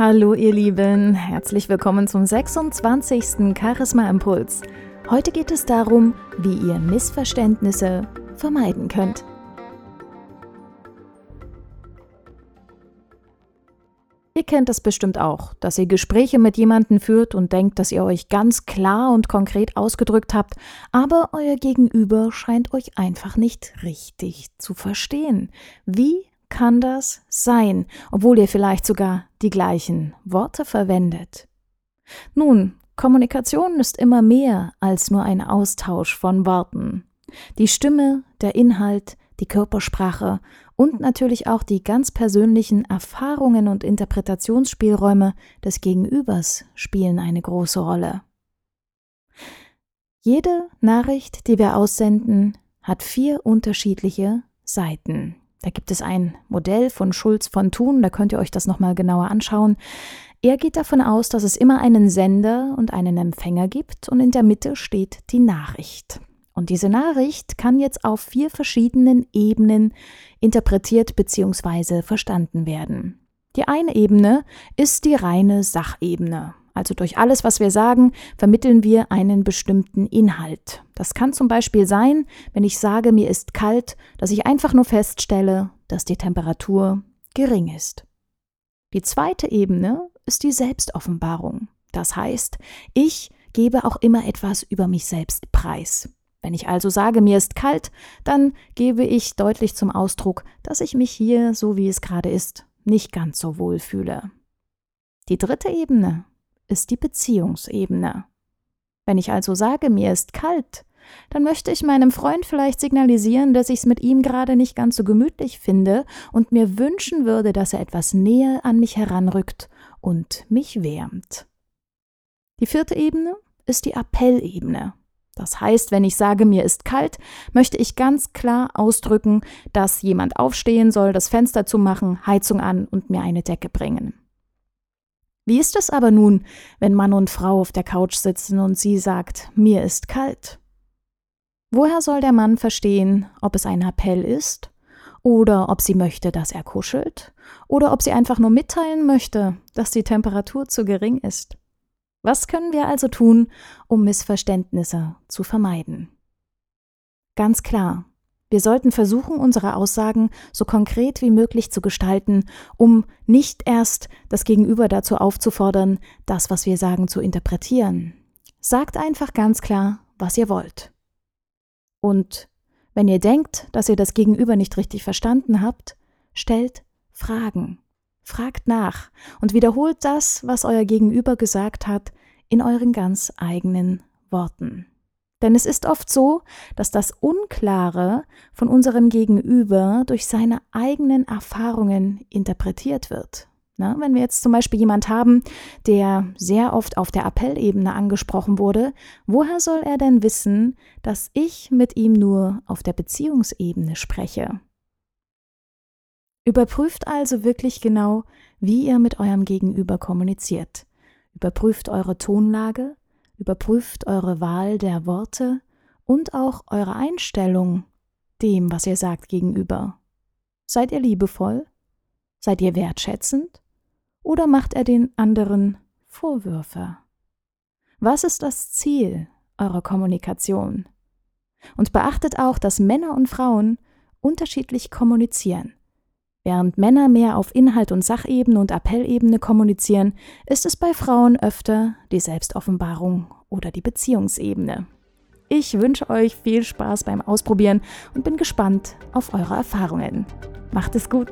Hallo ihr Lieben, herzlich willkommen zum 26. Charisma Impuls. Heute geht es darum, wie ihr Missverständnisse vermeiden könnt. Ihr kennt das bestimmt auch, dass ihr Gespräche mit jemandem führt und denkt, dass ihr euch ganz klar und konkret ausgedrückt habt, aber euer Gegenüber scheint euch einfach nicht richtig zu verstehen. Wie kann das sein, obwohl ihr vielleicht sogar die gleichen Worte verwendet? Nun, Kommunikation ist immer mehr als nur ein Austausch von Worten. Die Stimme, der Inhalt, die Körpersprache und natürlich auch die ganz persönlichen Erfahrungen und Interpretationsspielräume des Gegenübers spielen eine große Rolle. Jede Nachricht, die wir aussenden, hat vier unterschiedliche Seiten. Da gibt es ein Modell von Schulz von Thun, da könnt ihr euch das nochmal genauer anschauen. Er geht davon aus, dass es immer einen Sender und einen Empfänger gibt und in der Mitte steht die Nachricht. Und diese Nachricht kann jetzt auf vier verschiedenen Ebenen interpretiert bzw. verstanden werden. Die eine Ebene ist die reine Sachebene. Also durch alles, was wir sagen, vermitteln wir einen bestimmten Inhalt. Das kann zum Beispiel sein, wenn ich sage, mir ist kalt, dass ich einfach nur feststelle, dass die Temperatur gering ist. Die zweite Ebene ist die Selbstoffenbarung. Das heißt, ich gebe auch immer etwas über mich selbst preis. Wenn ich also sage, mir ist kalt, dann gebe ich deutlich zum Ausdruck, dass ich mich hier, so wie es gerade ist, nicht ganz so wohl fühle. Die dritte Ebene ist die Beziehungsebene. Wenn ich also sage, mir ist kalt, dann möchte ich meinem Freund vielleicht signalisieren, dass ich es mit ihm gerade nicht ganz so gemütlich finde und mir wünschen würde, dass er etwas näher an mich heranrückt und mich wärmt. Die vierte Ebene ist die Appellebene. Das heißt, wenn ich sage, mir ist kalt, möchte ich ganz klar ausdrücken, dass jemand aufstehen soll, das Fenster zu machen, Heizung an und mir eine Decke bringen. Wie ist es aber nun, wenn Mann und Frau auf der Couch sitzen und sie sagt, mir ist kalt? Woher soll der Mann verstehen, ob es ein Appell ist oder ob sie möchte, dass er kuschelt oder ob sie einfach nur mitteilen möchte, dass die Temperatur zu gering ist? Was können wir also tun, um Missverständnisse zu vermeiden? Ganz klar, wir sollten versuchen, unsere Aussagen so konkret wie möglich zu gestalten, um nicht erst das Gegenüber dazu aufzufordern, das, was wir sagen, zu interpretieren. Sagt einfach ganz klar, was ihr wollt. Und wenn ihr denkt, dass ihr das Gegenüber nicht richtig verstanden habt, stellt Fragen. Fragt nach und wiederholt das, was euer Gegenüber gesagt hat, in euren ganz eigenen Worten. Denn es ist oft so, dass das Unklare von unserem Gegenüber durch seine eigenen Erfahrungen interpretiert wird. Na, wenn wir jetzt zum Beispiel jemand haben, der sehr oft auf der Appellebene angesprochen wurde, woher soll er denn wissen, dass ich mit ihm nur auf der Beziehungsebene spreche? Überprüft also wirklich genau, wie ihr mit eurem Gegenüber kommuniziert. Überprüft eure Tonlage, Überprüft eure Wahl der Worte und auch eure Einstellung dem, was ihr sagt, gegenüber. Seid ihr liebevoll? Seid ihr wertschätzend? Oder macht er den anderen Vorwürfe? Was ist das Ziel eurer Kommunikation? Und beachtet auch, dass Männer und Frauen unterschiedlich kommunizieren. Während Männer mehr auf Inhalt und Sachebene und Appellebene kommunizieren, ist es bei Frauen öfter die Selbstoffenbarung oder die Beziehungsebene. Ich wünsche euch viel Spaß beim Ausprobieren und bin gespannt auf eure Erfahrungen. Macht es gut!